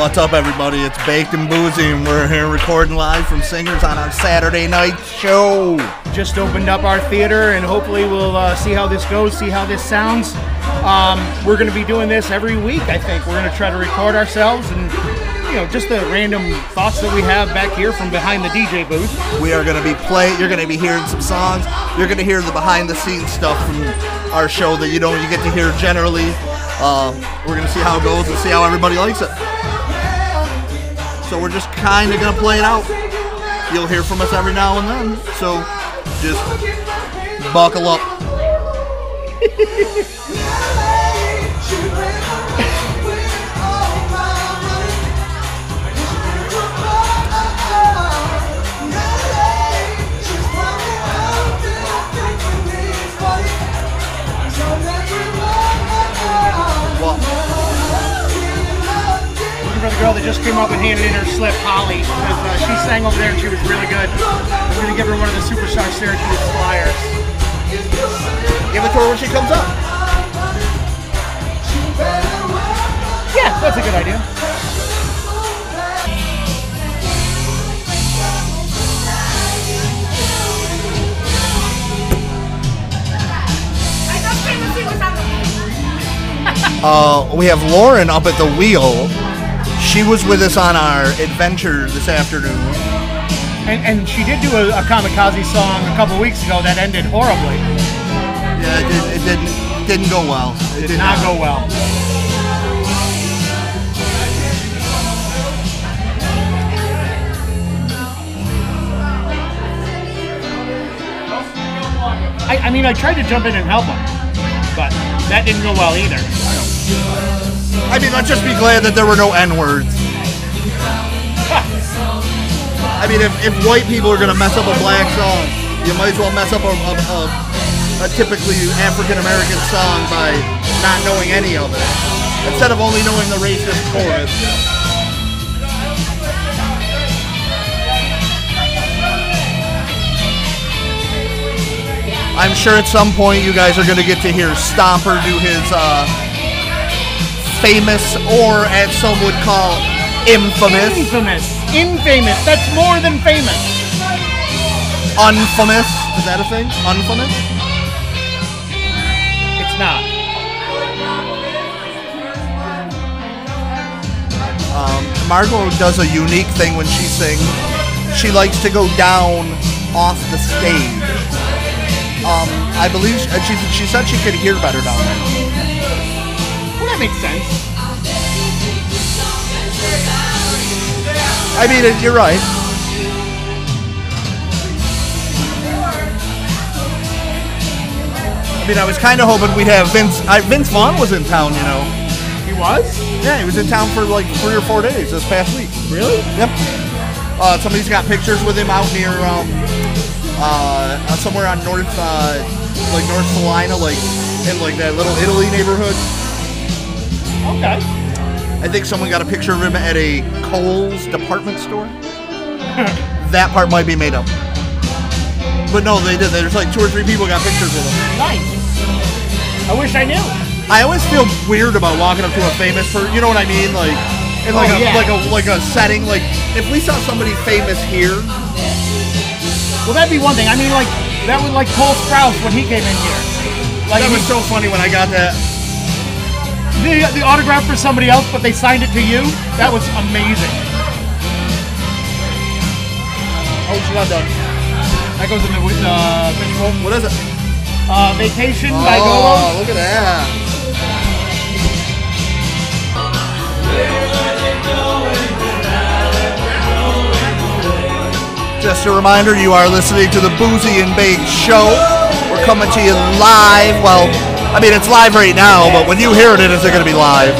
What's up, everybody? It's Baked and Boozy, and we're here recording live from Singers on our Saturday night show. Just opened up our theater, and hopefully we'll uh, see how this goes, see how this sounds. Um, we're going to be doing this every week. I think we're going to try to record ourselves and you know just the random thoughts that we have back here from behind the DJ booth. We are going to be playing. You're going to be hearing some songs. You're going to hear the behind-the-scenes stuff from our show that you don't you get to hear generally. Uh, we're going to see how it goes and see how everybody likes it. So we're just kind of going to play it out. You'll hear from us every now and then. So just buckle up. girl that just came up and handed in her slip, Holly, because uh, she sang over there and she was really good. We're going to give her one of the Superstar Syracuse flyers. give it to her when she comes up. Yeah, that's a good idea. Uh, we have Lauren up at the wheel. She was with us on our adventure this afternoon. And, and she did do a, a kamikaze song a couple weeks ago that ended horribly. Yeah, it, did, it didn't didn't go well. It Did not go well. I, I mean, I tried to jump in and help him, but that didn't go well either. I mean, let's just be glad that there were no N words. I mean, if, if white people are gonna mess up a black song, you might as well mess up a, a, a, a typically African American song by not knowing any of it instead of only knowing the racist chorus. I'm sure at some point you guys are going to get to hear Stomper do his uh, famous, or as some would call, infamous, Infamous, infamous. That's more than famous. unfamous. Is that a thing? Unfamous? It's not. Margot does a unique thing when she sings. She likes to go down off the stage. Um, I believe she, she, she said she could hear better down there. Makes sense. I mean, you're right. I mean, I was kind of hoping we'd have Vince. I, Vince Vaughn was in town, you know. He was? Yeah, he was in town for like three or four days this past week. Really? Yep. Uh, somebody's got pictures with him out near um, uh, uh, somewhere on North, uh, like North Salina, like in like that little Italy neighborhood. Okay. I think someone got a picture of him at a Kohl's department store. that part might be made up. But no, they did. There's like two or three people got pictures with him. Nice. I wish I knew. I always feel weird about walking up to a famous person. You know what I mean? Like, in like Oh, a yeah. like a like a setting. Like, if we saw somebody famous here, Well, that'd be one thing. I mean, like, that was like Cole Sprouse when he came in here. Like, that was so funny when I got that. The, the autograph for somebody else, but they signed it to you. That was amazing. Oh, she's not done. That goes in the uh, visual. What is it? Uh, Vacation by Oh, look at that. Just a reminder, you are listening to the Boozy and Bake Show. We're coming to you live. Well, I mean, it's live right now, but when you hear it, it isn't going to be live.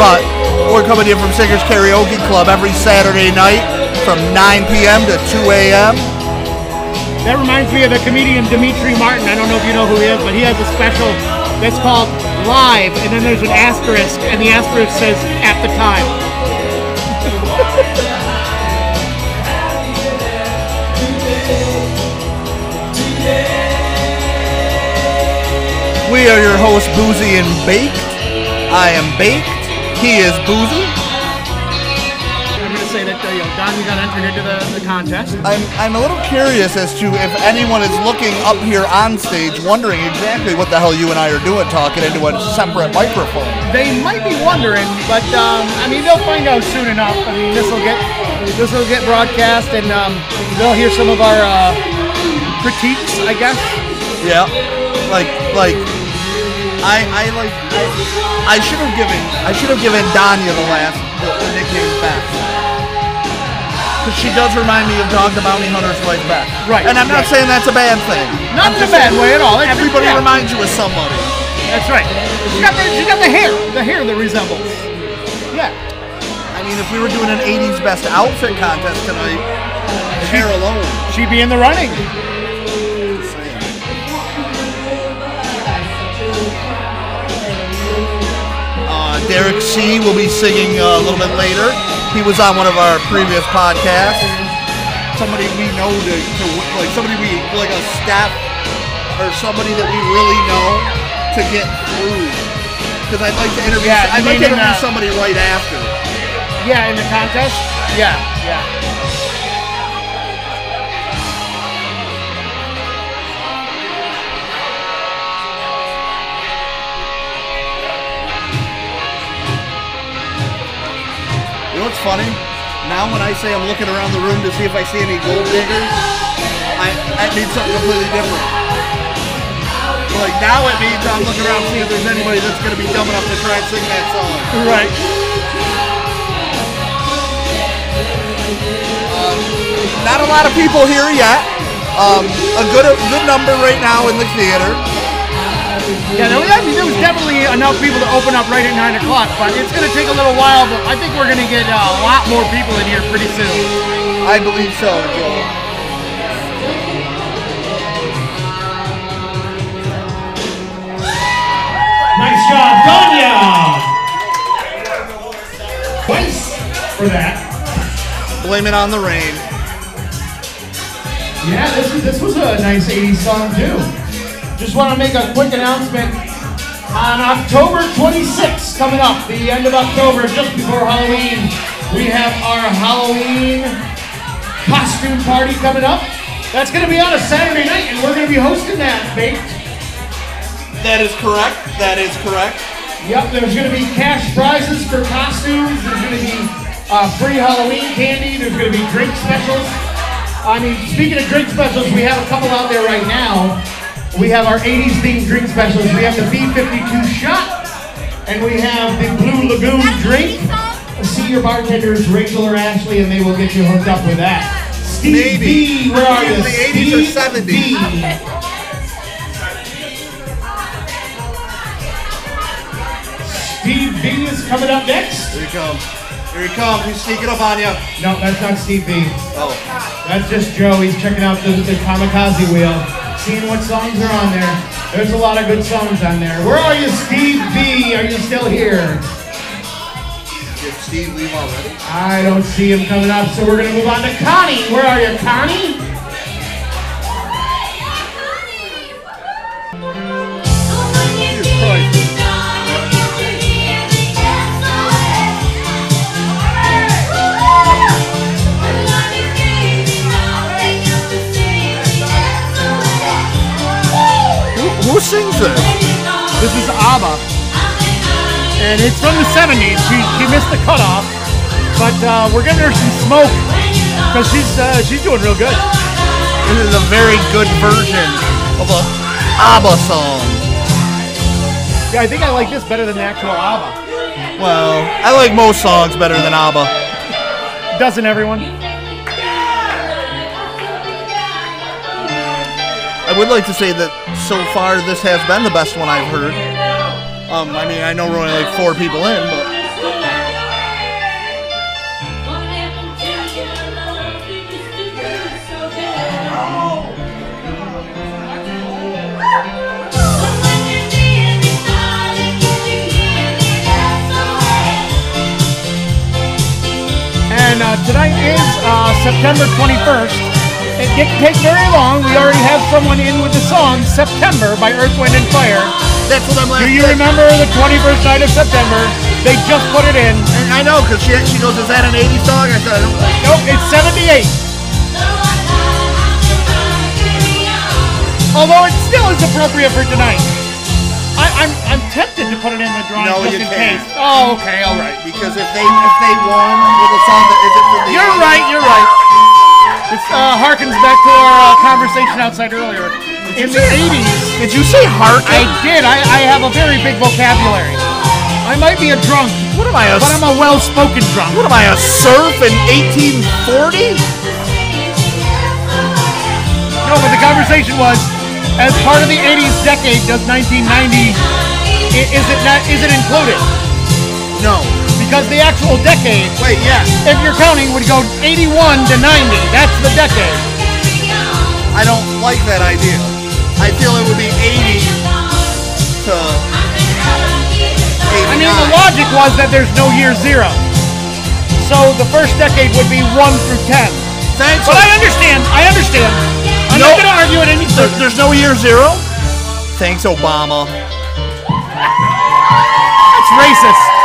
But we're coming you from Singers Karaoke Club every Saturday night from 9 p.m. to 2 a.m. That reminds me of the comedian Demetri Martin. I don't know if you know who he is, but he has a special that's called Live, and then there's an asterisk, and the asterisk says at the time. We are your hosts, Boozy and Baked. I am Baked. He is Boozy. I'm gonna say that uh, you know Don, you got entered into the, the contest. I'm, I'm a little curious as to if anyone is looking up here on stage wondering exactly what the hell you and I are doing talking into a separate microphone. They might be wondering, but um, I mean they'll find out soon enough. I mean this will get this will get broadcast, and um, they'll hear some of our uh, critiques, I guess. Yeah. Like like I I like I, I should have given I should have given Danya the last the, the nickname Beth. Because she does remind me of Dog the Bounty Hunter's wife Beth. Right, And I'm not right. saying that's a bad thing. Not I'm in a bad way at all. It's- Everybody yeah. reminds you of somebody. That's right. She got the she got the hair, the hair that resembles. Yeah. I mean, if we were doing an 80s best outfit contest tonight, hair alone. She'd be in the running. Derek C. will be singing uh, a little bit later. He was on one of our previous podcasts. Somebody we know to, to like somebody we like a staff or somebody that we really know to get through. Because I'd like to interview. Yeah, I'd like to interview uh, somebody right after. Yeah, in the contest. Yeah, yeah. Know what's funny? Now when I say I'm looking around the room to see if I see any gold diggers, I that means something completely different. Like now it means I'm looking around to see if there's anybody that's gonna be dumb enough to try and sing that song. Right. Not a lot of people here yet. Um, a good a good number right now in the theater. Yeah, there, I mean, there was definitely enough people to open up right at 9 o'clock, but it's going to take a little while, but I think we're going to get uh, a lot more people in here pretty soon. I believe so, Joel. Nice job, Danya! Twice for that. Blame it on the rain. Yeah, this, this was a nice 80s song too. Just want to make a quick announcement. On October 26th, coming up, the end of October, just before Halloween, we have our Halloween costume party coming up. That's going to be on a Saturday night, and we're going to be hosting that, Baked. That is correct. That is correct. Yep, there's going to be cash prizes for costumes. There's going to be uh, free Halloween candy. There's going to be drink specials. I mean, speaking of drink specials, we have a couple out there right now. We have our 80s themed drink specials. We have the B52 shot, and we have the Blue Lagoon drink. See your bartenders, Rachel or Ashley, and they will get you hooked up with that. Steve Maybe. B, where are you? Either the 80s or Steve 70s. B. Steve B is coming up next. Here he comes. Here he comes. He's sneaking up on you. No, that's not Steve B. Oh. That's just Joe. He's checking out the, the kamikaze wheel, seeing what songs are on there. There's a lot of good songs on there. Where are you, Steve B? Are you still here? Did Steve leave already? I don't see him coming up, so we're gonna move on to Connie. Where are you, Connie? Sings this? This is ABBA, and it's from the 70s. She, she missed the cutoff, but uh, we're getting her some smoke because she's uh, she's doing real good. This is a very good version of a ABBA song. Yeah, I think I like this better than the actual ABBA. Well, I like most songs better than ABBA. Doesn't everyone? I would like to say that so far this has been the best one I've heard. Um, I mean, I know we're only like four people in, but And uh, tonight is uh, September 21st. It didn't take very long. We already have someone in with the song September by Earth, Wind, and Fire. That's what I'm like. Do you remember the 21st night of September? They just put it in. And I know, because she, she goes, is that an 80s song? I said, I don't think Nope, it's 78. Although it still is appropriate for tonight. I, I'm I'm tempted to put it in the drawing No, just in can't. case. Oh, okay, all right. Because if they if they won with a song that isn't from the You're 80s, right. You're right. This uh, harkens back to our uh, conversation outside earlier. In the say- 80s, Did you say heart? I did. I, I have a very big vocabulary. I might be a drunk, what am I, a, but I'm a well-spoken drunk. what am I, a serf in 1840? No, but the conversation was, as part of the 80s decade, does 1990 i- is it not is it included? No. Because the actual decade, Wait, yeah. if you're counting, would go 81 to 90. That's the decade. I don't like that idea. I feel it would be 80 to 89. I mean, the logic was that there's no year zero. So the first decade would be 1 through 10. Thanks. But I understand. I understand. I'm No. not going to argue it any further. there's no year zero? Thanks, Obama. It's racist.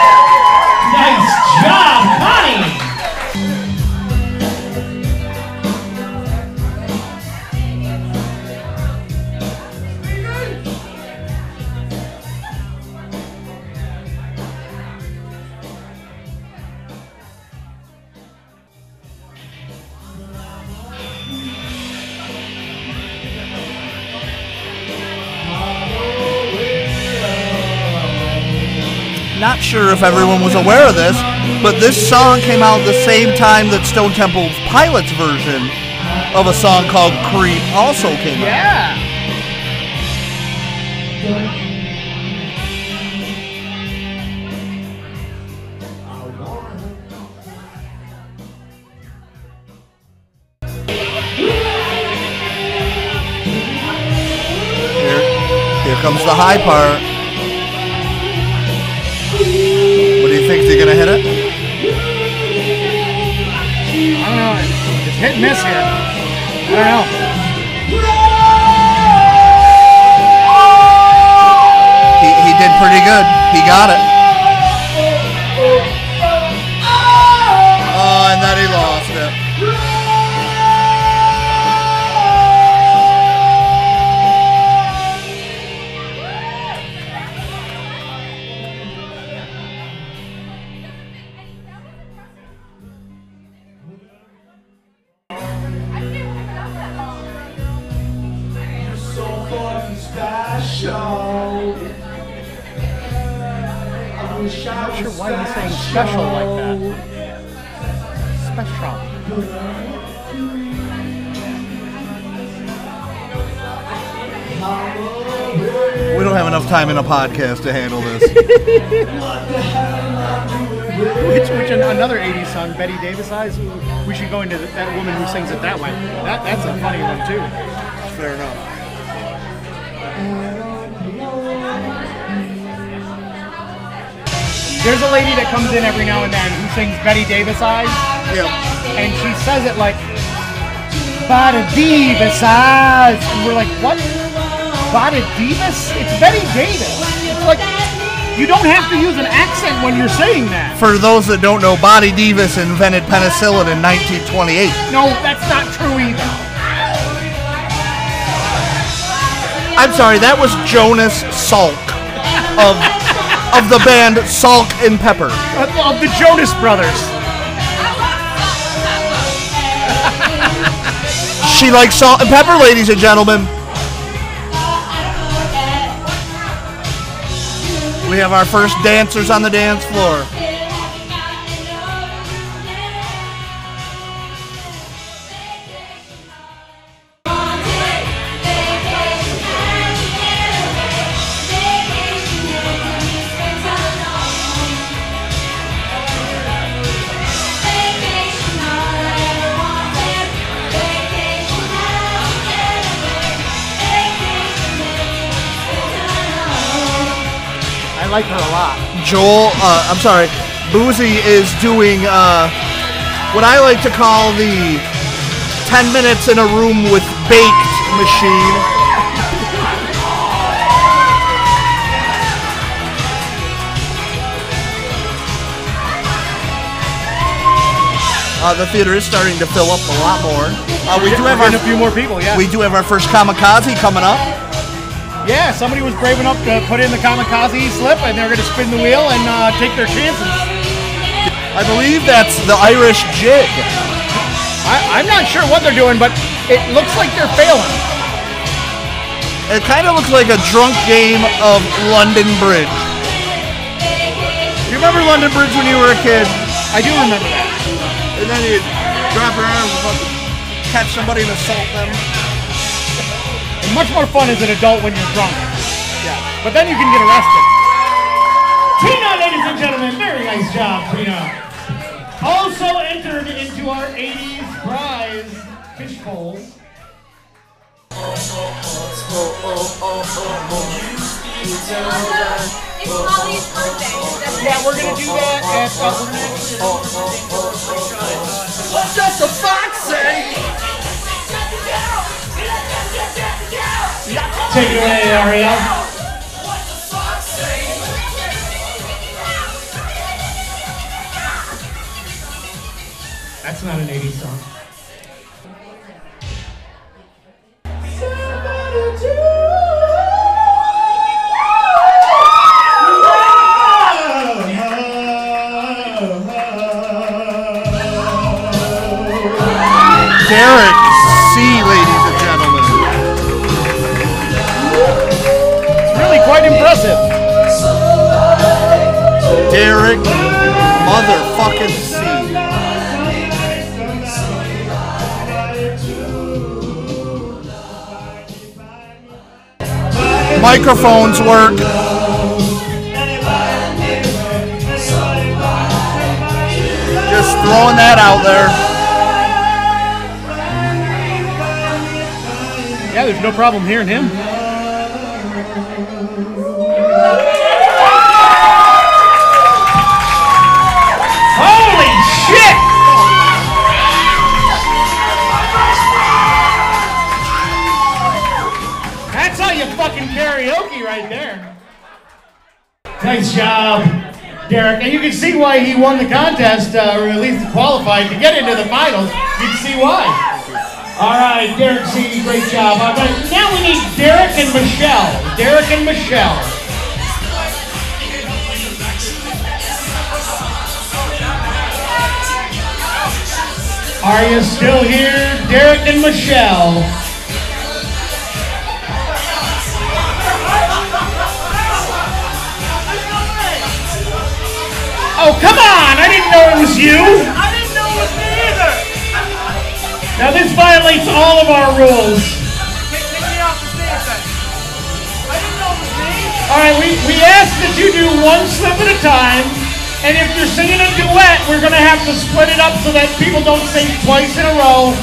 Not sure if everyone was aware of this, but this song came out the same time that Stone Temple Pilots version of a song called Creep also came out. Yeah. Here, here comes the high part. What do you think? Is he gonna hit it? I don't know. It's hit and miss here. I don't know. He, he did pretty good. He got it. Time in a podcast to handle this. Which, which an- another 80s song, Bette Davis Eyes. We should go into th- that woman who sings it that way. That, that's a funny one, too. Fair enough. There's a lady that comes in every now and then who sings Bette Davis Eyes, Yeah. and she says it like, Bada Davis Eyes. And we're like, what? Bada Davis? It's Bette Davis. It's like, you don't have to use an accent when you're saying that. For those that don't know, Bonnie Davis invented penicillin in 1928. No, that's not true either. I'm sorry, that was Jonas Salk of of the band Salk and Pepper. Of of the Jonas Brothers. She likes salt and pepper, ladies and gentlemen. We have our first dancers on the dance floor. like her a lot. Joel, uh, I'm sorry, Boozy is doing uh, what I like to call the 10 minutes in a room with baked machine. Uh, the theater is starting to fill up a lot more. Uh, we do have our, a few more people. Yeah, we do have our first kamikaze coming up yeah. Somebody was brave enough to put in the kamikaze slip, and they're going to spin the wheel and uh, take their chances. I believe that's the Irish jig. I, I'm not sure what they're doing, but it looks like they're failing. It kind of looks like a drunk game of London Bridge. Do you remember London Bridge when you were a kid? I do remember that. And then you drop your arms and catch somebody and assault them. Much more fun as an adult when you're drunk. Yeah. But then you can get arrested. Tina, ladies and gentlemen, very nice job, Tina. Also entered into our 80s prize fishbowl. It's Molly's birthday. Yeah, we're gonna do that at. Uh, we're gonna actually- What's just a foxing? Take it away, Ariel. That's not an 80s song. Derek motherfucking C. Microphones work. Just throwing that out there. Yeah, there's no problem hearing him. Shit! That's how you fucking karaoke right there. Nice job, Derek. And you can see why he won the contest, uh, or at least qualified to get into the finals. You can see why. All right, Derek C, great job. Now we need Derek and Michelle. Derek and Michelle. Are you still here, Derek and Michelle? Oh, come on! I didn't know it was you! I didn't know it was me either. Now this violates all of our rules. Take, take me off the stage then. I didn't know it was me. Alright, we, we ask that you do one slip at a time, and if you're singing a duet, we're gonna have to split it up so that people don't sing twice in a row.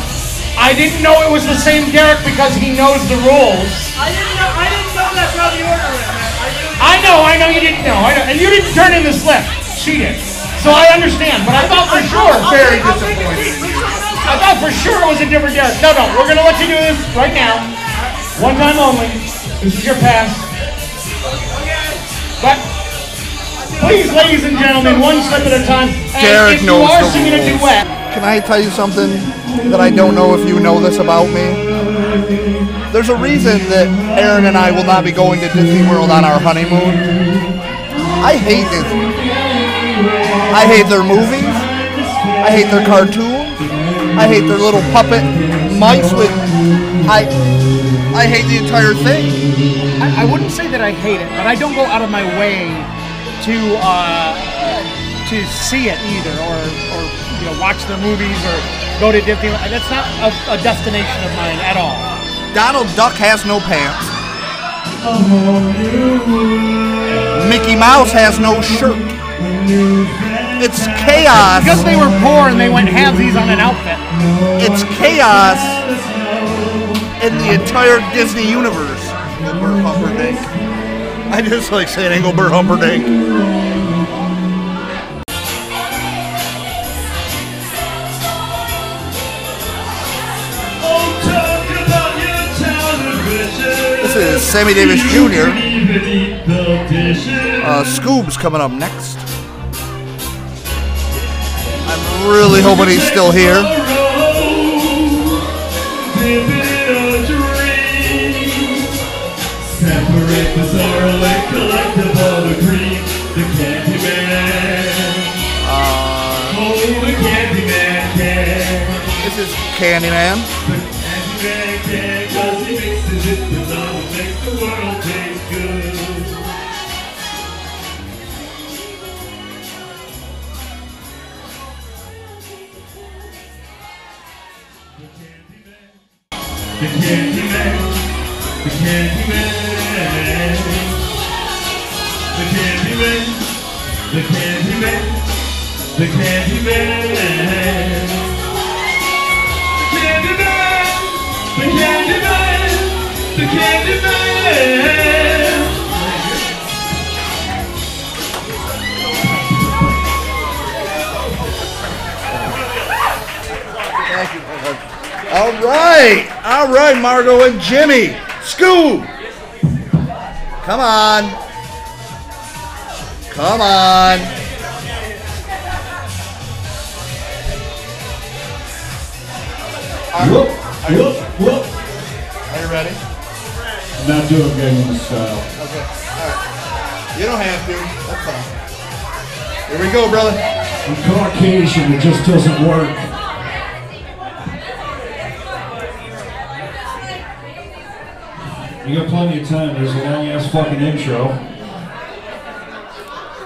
I didn't know it was the same Derek because he knows the rules. I didn't know. I didn't know that's how the order went. I. I know, I know you didn't know. I know. And you didn't turn in the slip. She did. So I understand, but I thought for sure very I'll disappointed. seat. Bring someone else I thought for sure it was a different Derek. No, no, we're gonna let you do this right now. One time only. This is your pass. Okay. But please, ladies and gentlemen, one step at a time. And Derek if you knows are the singing a duet, Can I tell you something that I don't know if you know this about me? There's a reason that Aaron and I will not be going to Disney World on our honeymoon. I hate Disney. I hate their movies. I hate their cartoons. I hate their little puppet mice with. I. I hate the entire thing. I, I wouldn't say that I hate it, but I don't go out of my way to uh, to see it either, or or you know watch the movies or go to Disney. That's not a, a destination of mine at all. Donald Duck has no pants. Mickey Mouse has no shirt. It's chaos. Because they were poor and they went halvesies on an outfit. It's chaos in the entire Disney universe. Engelbert Humperdinck. I just like saying Engelbert Humperdinck. This is Sammy Davis Jr. Uh, Scoob's coming up next. I'm really hoping he's still here. operate bizarrely, collectible the cream, the candy man. Uh, oh, the candy man can. This is The candy man the. The Candyman. candy man, the candy man, the candy man, the candy man, the candy man. All right, all right, Margo and Jimmy, scoo! Come on. Come on. Are, Whoop, whoop, whoop. Are you ready? I'm not doing Gangnam style. Uh, okay. All right. You don't have to. That's fine. Here we go, brother. I'm Caucasian, it just doesn't work. You got plenty of time. There's a long ass fucking intro.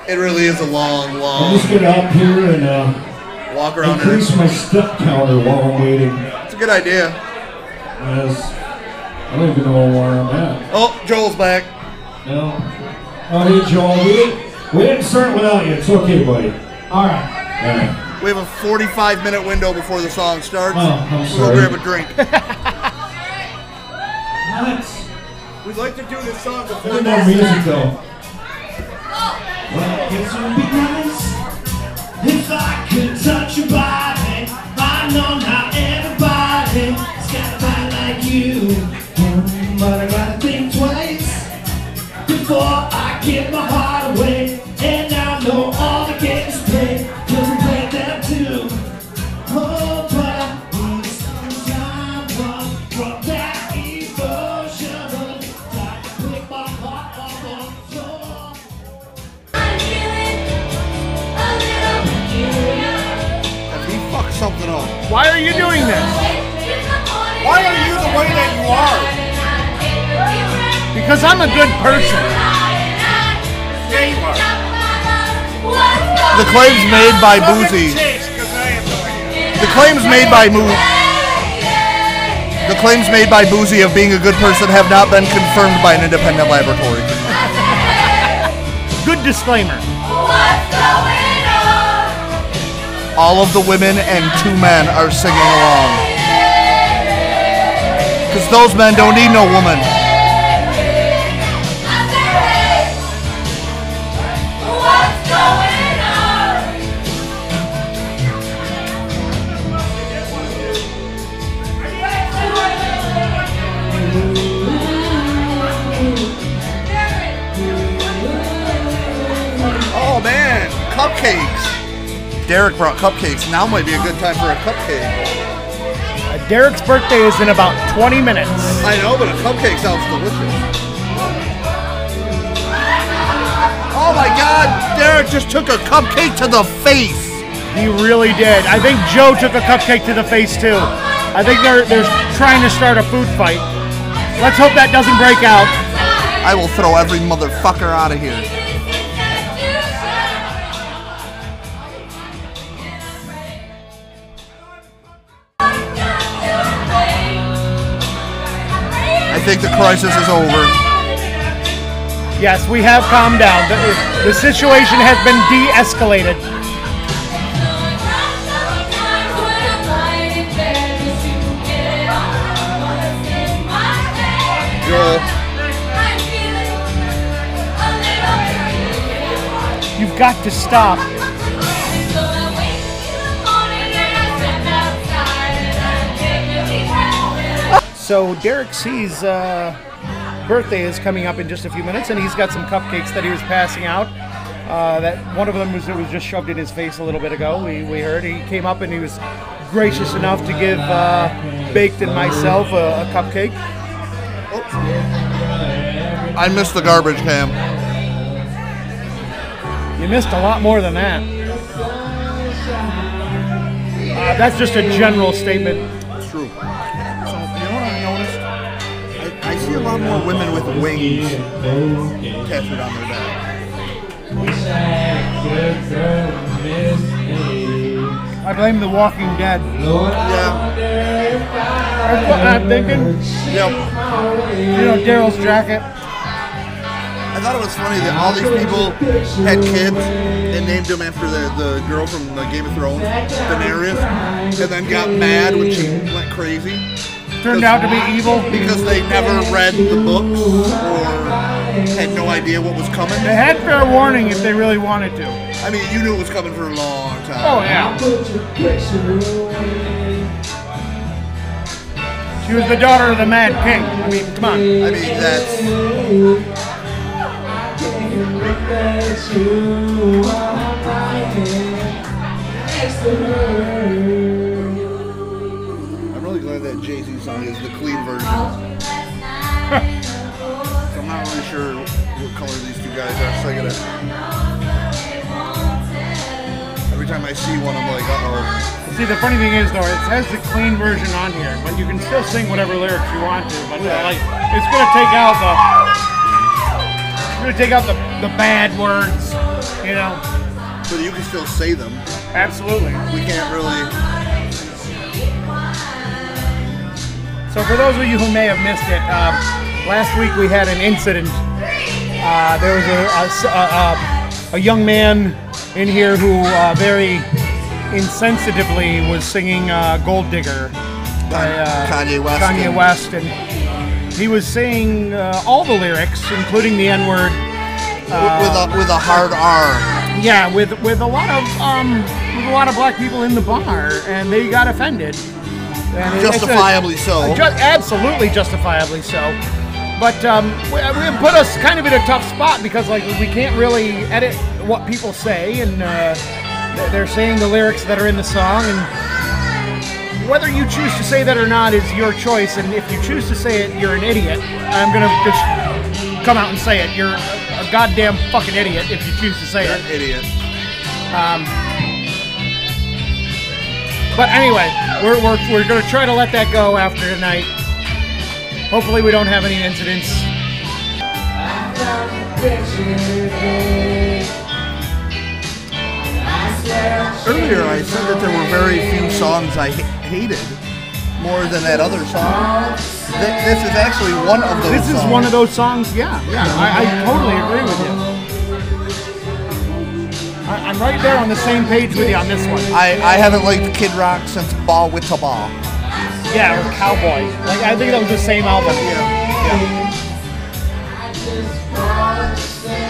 It really is a long, long. I'll long just get up here and uh, walk around. increase Here. my step counter while I'm waiting. It's a good idea. As I don't even know where I'm at. Oh, Joel's back. No. Oh, hey, Joel. We didn't, we didn't start without you. It's okay, buddy. All right. All right. We have a 45 minute window before the song starts. Oh, I'm we'll grab a drink. What? We'd like to do this song before Look at that music, though. Well, it would be nice if I could touch your body. I know not Why are you doing this? Why are you the way that you are? Because I'm a good person. The claims made by Boozy. The claims made by Moo. The claims made by Boozy of being a good person have not been confirmed by an independent laboratory. Good disclaimer. All of the women and two men are singing along. Because those men don't need no woman. Derek brought cupcakes. Now might be a good time for a cupcake. Uh, Derek's birthday is in about 20 minutes. I know, but a cupcake sounds delicious. Oh my god, Derek just took a cupcake to the face. He really did. I think Joe took a cupcake to the face too. I think they're they're trying to start a food fight. Let's hope that doesn't break out. I will throw every motherfucker out of here. The crisis is over. Yes, we have calmed down. The, the situation has been de-escalated. Joel, You've got to stop. So Derek C's uh, birthday is coming up in just a few minutes, and he's got some cupcakes that he was passing out. Uh, that one of them was it was just shoved in his face a little bit ago. We, we heard he came up and he was gracious enough to give uh, Baked and myself a, a cupcake. I missed the garbage can. You missed a lot more than that. Uh, that's just a general statement. Lot more women with wings tattooed on their back. I blame The Walking Dead. Yeah. That's what I'm thinking. Yep. You know, Daryl's jacket. I thought it was funny that all these people had kids and named them after the, the girl from the Game of Thrones, Daenerys, and then got mad when she went crazy Turned out to be evil. because they never read the books or had no idea what was coming. They had fair warning if they really wanted to. I mean, you knew it was coming for a long time. Oh, yeah. She was the daughter of the Mad King. I mean, come on. I mean, that's. I'm song is the clean version. I'm not really sure what color these two guys are singing it. Every time I see one, I'm like, uh oh. See, the funny thing is, though, it has the clean version on here, but you can still sing whatever lyrics you want to. But uh, like, it's gonna take out the, it's gonna take out the the bad words, you know. But you can still say them. Absolutely. We can't really. So for those of you who may have missed it, um, last week we had an incident. Uh, there was a a young man in here who uh, very insensitively was singing uh, "Gold Digger" by uh, Kanye West. Kanye West, and he was saying uh, all the lyrics, including the N-word. with a with a hard R. Yeah, with with a lot of um, with a lot of black people in the bar, and they got offended. And it's a- Justifiably so. Ju- absolutely justifiably so. But um, we- it put us kind of in a tough spot because like we can't really edit what people say, and uh, they're- saying the lyrics that are in the song, and whether you choose to say that or not is your choice. And if you choose to say it, you're an idiot. I'm gonna just come out and say it. You're a goddamn fucking idiot if you choose to say it. Idiot. But anyway, we're, we're, we're going to try to let that go after tonight. Hopefully, we don't have any incidents. Earlier, I said that there were very few songs I hated more than that other song. Th- this is actually one of those. This is songs. one of those songs, yeah, yeah, I, I totally agree with you. I, I'm right there on the same page with you on this one. I, I haven't liked Kid Rock since Bawitdaba. Yeah, or Cowboy. Like I think that was the same album. Here.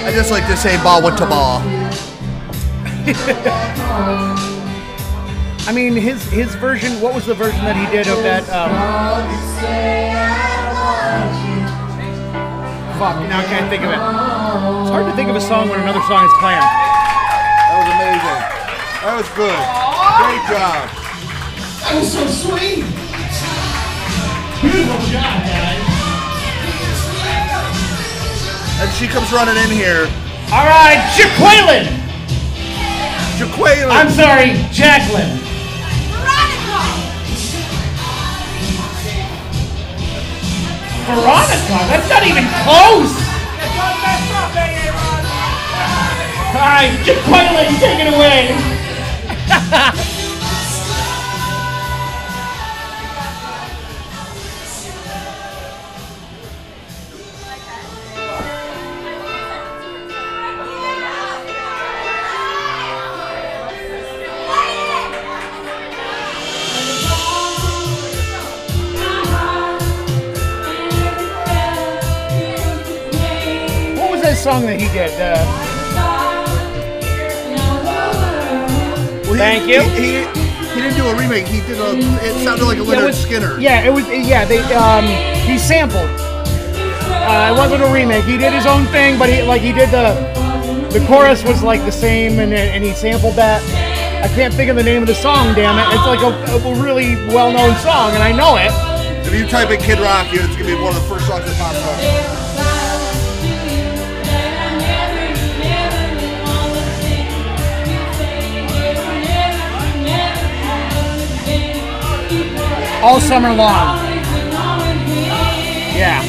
I just like to say Bawitdaba. I mean, his his version. What was the version that he did of that? Um, fuck, now I can't think of it. It's hard to think of a song when another song is playing. That was amazing. That was good. Great job. That was so sweet. Beautiful job, guys. And she comes running in here. All right, Jaqueline. Jaqueline. I'm sorry, Jacqueline. Veronica. Veronica. That's not even close. All right, Jaqueline, take it away. What was that song that he did? Uh, He- Thank you. He, he, he didn't do a remake. He did a. It sounded like a yeah, was- Skinner. Yeah, it was. Yeah, they um, he sampled. Uh, it wasn't a remake. He did his own thing, but he like he did the the chorus was like the same, and and he sampled that. I can't think of the name of the song. Damn it! It's like a, a really well-known song, and I know it. If you type in Kid Rock, it's gonna be one of the first songs that pops up. All summer long. Yeah.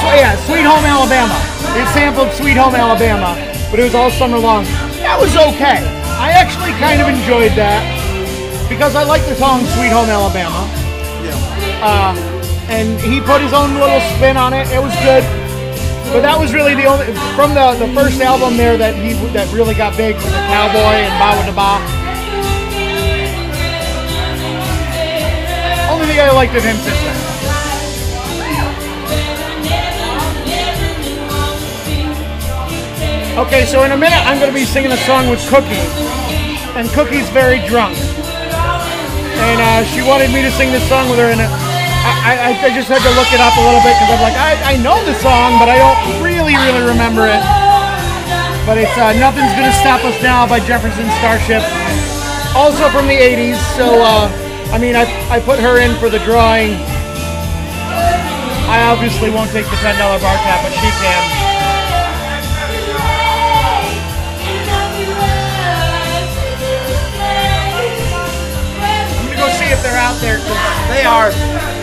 So yeah, Sweet Home Alabama. It sampled Sweet Home Alabama, but it was all summer long. That was okay. I actually kind of enjoyed that because I like the song Sweet Home Alabama. Uh, and he put his own little spin on it. It was good. But that was really the only from the, the first album there that he that really got big was the Cowboy and Bawitdaba. Only thing I liked of him since then. Okay, so in a minute I'm gonna be singing a song with Cookie, and Cookie's very drunk, and uh, she wanted me to sing this song with her, and I, I, I just had to look it up a little bit because I'm like I, I know the song, but I don't really really remember it. But it's uh, "Nothing's Gonna Stop Us Now" by Jefferson Starship, also from the '80s. So uh, I mean I I put her in for the drawing. I obviously won't take the ten dollar bar tab, but she can. If they're out there 'cause they are.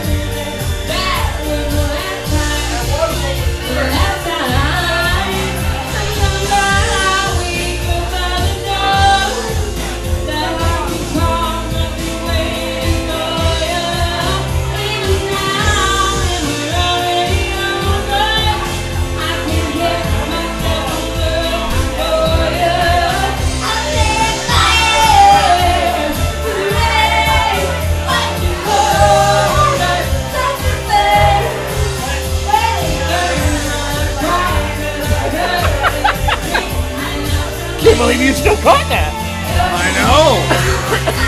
Still caught that. I know.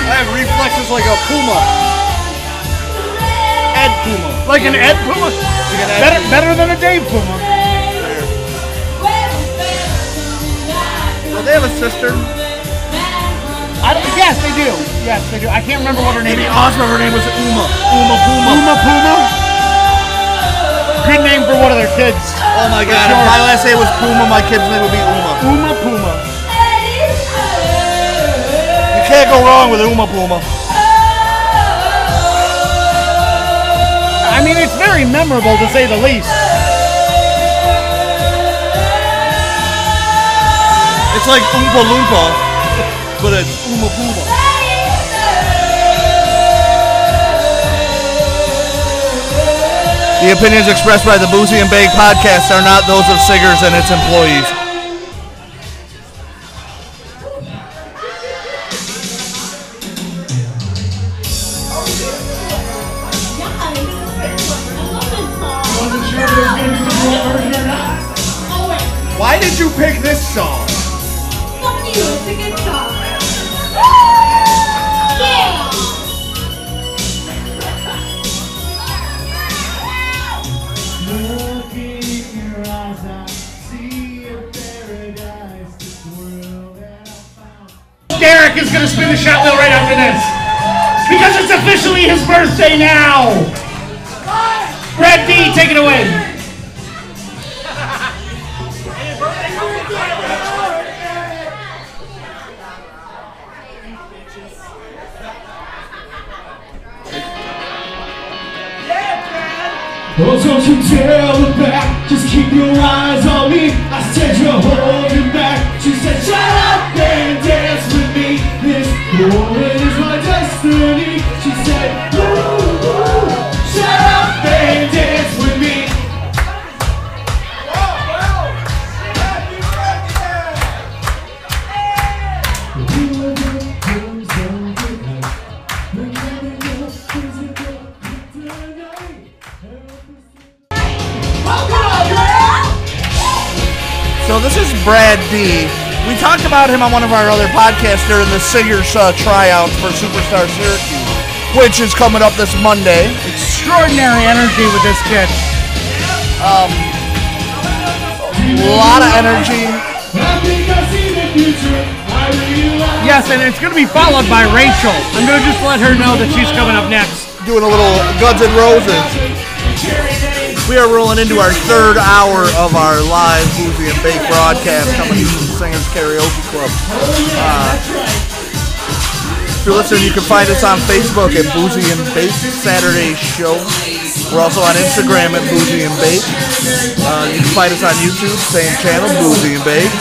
I have reflexes like a puma. Ed Puma. Like an Ed Puma. Like an Ed Better, better than a Dave Puma. Well, they have a sister. I don't, yes, they do. Yes, they do. I can't remember what her name Maybe is. Ozma. Her name was Uma. Uma Puma. Uma Puma. Good name for one of their kids. Oh my God! If my last name was Puma, my kid's name would be Uma. Uma Puma. Go wrong with Uma Puma. I mean, it's very memorable to say the least. It's like Oompa Loompa, but it's Uma Puma. The opinions expressed by the Boozy and Bake podcast are not those of Singers and its employees. You pick this song? Look in your eyes, I see a paradise. This world that I found. Derek is going to spin the shot wheel right after this. Because it's officially his birthday now. Brad D, take it away. Oh, don't you dare look back, just keep your eyes on me. I said you're holding back. She said, shut up and dance with me. This moment is my destiny. She said, ooh, ooh, shut up and is Brad D. We talked about him on one of our other podcasts during the Singers uh, tryouts for Superstar Syracuse. which is coming up this Monday. Extraordinary energy with this kid. A lot of energy. I think I see the future. I realize. Yes, and it's going to be followed by Rachel. I'm going to just let her know that she's coming up next. Doing a little Guns and Roses. We are rolling into our third hour of our live Boozy and Bake broadcast coming to from Singers Karaoke Club. Uh, if you're listening, you can find us on Facebook at Boozy and Bake Saturday Show. We're also on Instagram at Boozy and Bake. Uh, you can find us on YouTube, same channel, Boozy and Bake.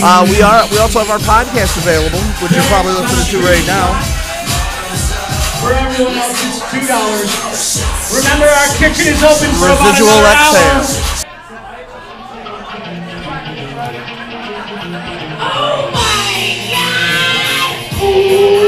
Uh, we are. We also have our podcast available, which you're probably listening to right now. For everyone else, it's two dollars. Remember, our kitchen is open for about Residual another exhale. hour. Stop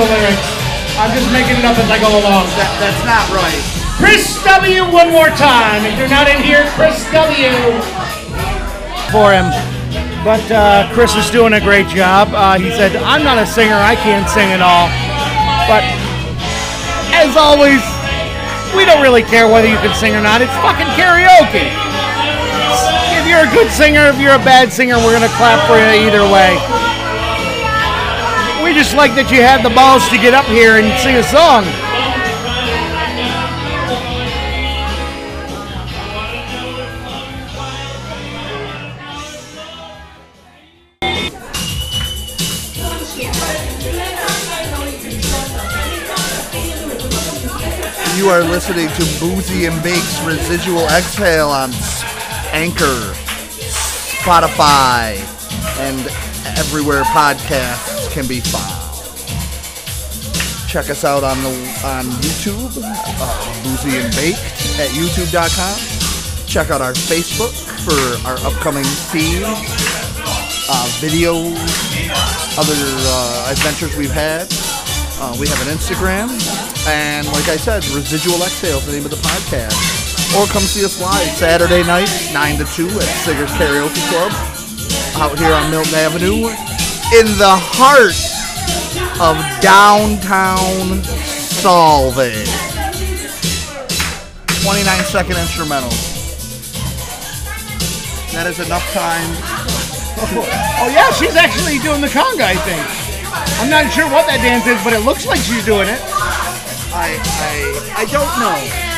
the lyrics. I'm just making it up as I go along. That, that's not right. Chris W. one more time. If you're not in here, Chris W. for him. But uh, Chris is doing a great job. Uh, he said, I'm not a singer, I can't sing at all. But as always, we don't really care whether you can sing or not. It's fucking karaoke. If you're a good singer, if you're a bad singer, we're going to clap for you either way. We just like that you had the balls to get up here and sing a song. You are listening to Boozy and Bake's Residual Exhale on Anchor, Spotify, and everywhere podcasts can be found. Check us out on the on YouTube, uh, Boozy and Bake at YouTube.com. Check out our Facebook for our upcoming theme, uh, videos, other uh, adventures we've had. Uh, we have an Instagram, and like I said, Residual Exhale is the name of the podcast. Or come see us live Saturday night, 9 to 2 at Singers Karaoke Club out here on Milton Avenue in the heart of downtown Solvay. 29 second instrumental. That is enough time. Oh, yeah, she's actually doing the conga, I think. I'm not sure what that dance is, but it looks like she's doing it. I I I don't know.